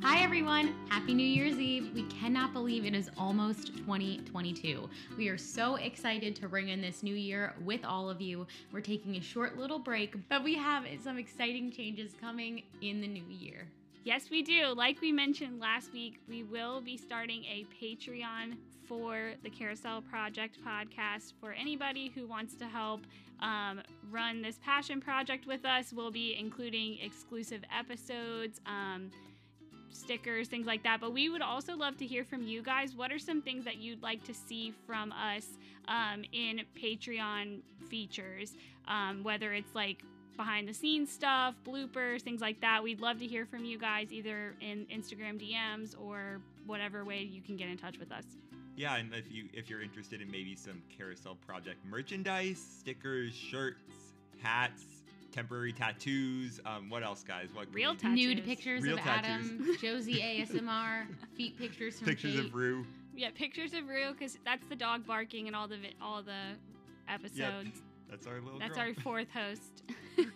Hi, everyone. Happy New Year's Eve. We cannot believe it is almost 2022. We are so excited to bring in this new year with all of you. We're taking a short little break, but we have some exciting changes coming in the new year. Yes, we do. Like we mentioned last week, we will be starting a Patreon for the Carousel Project podcast. For anybody who wants to help um, run this passion project with us, we'll be including exclusive episodes. Um, stickers, things like that. But we would also love to hear from you guys. What are some things that you'd like to see from us um, in Patreon features? Um, whether it's like behind the scenes stuff, bloopers, things like that. We'd love to hear from you guys either in Instagram DMs or whatever way you can get in touch with us. Yeah, and if you if you're interested in maybe some Carousel Project merchandise, stickers, shirts, hats, temporary tattoos. Um, what else, guys? What real tattoos? Nude pictures real of tattoos. Adam, Josie ASMR, feet pictures from pictures Kait. of Rue. Yeah, pictures of Rue because that's the dog barking and all the all the episodes. Yep. That's our little. That's girl. our fourth host.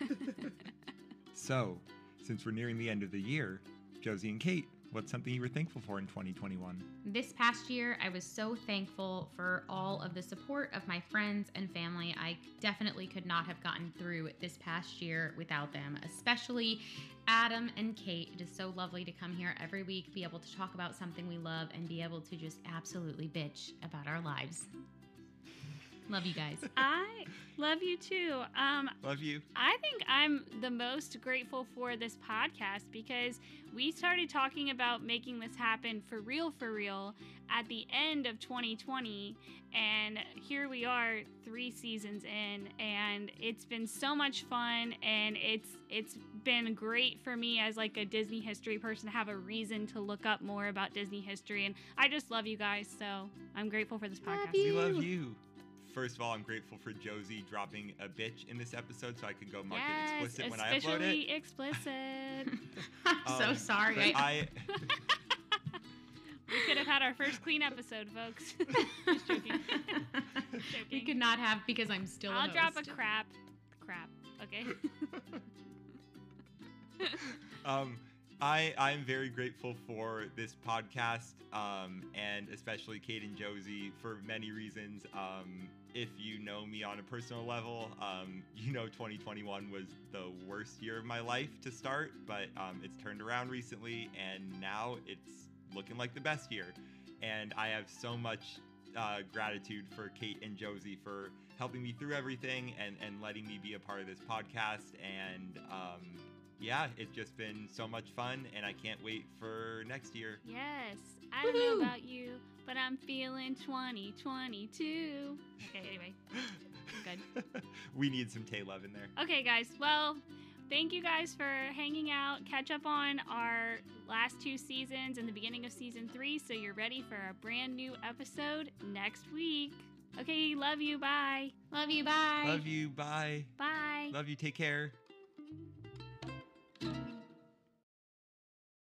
so, since we're nearing the end of the year, Josie and Kait, what's something you were thankful for in 2021? This past year, I was so thankful for all of the support of my friends and family. I definitely could not have gotten through this past year without them, especially Adam and Kait. It is so lovely to come here every week, be able to talk about something we love, and be able to just absolutely bitch about our lives. Love you guys. I love you too. Um, love you. I think I'm the most grateful for this podcast because we started talking about making this happen for real, for real at the end of 2020. And here we are three seasons in and it's been so much fun and it's it's been great for me as like a Disney history person to have a reason to look up more about Disney history and I just love you guys so I'm grateful for this podcast. Love we love you. First of all, I'm grateful for Josie dropping a bitch in this episode so I could go mark yes, it explicit when I upload it. explicit. I'm um, so sorry. I, we could have had our first clean episode, folks. Just joking. joking. We could not have because I'm still. I'll a drop a crap. Crap. Okay. um, I I'm very grateful for this podcast, um, and especially Kait and Josie for many reasons. Um, if you know me on a personal level, um, you know 2021 was the worst year of my life to start, but um, it's turned around recently, and now it's looking like the best year. And I have so much uh, gratitude for Kait and Josie for helping me through everything and, and letting me be a part of this podcast. And um, yeah, it's just been so much fun, and I can't wait for next year. Yes, I don't know about you, but I'm feeling 2022. Okay, anyway, good. we need some Tay Love in there. Okay, guys. Well, thank you guys for hanging out. Catch up on our last two seasons and the beginning of season three, so you're ready for a brand new episode next week. Okay, love you. Bye. Love you. Bye. Love you. Bye. Bye. Love you. Take care.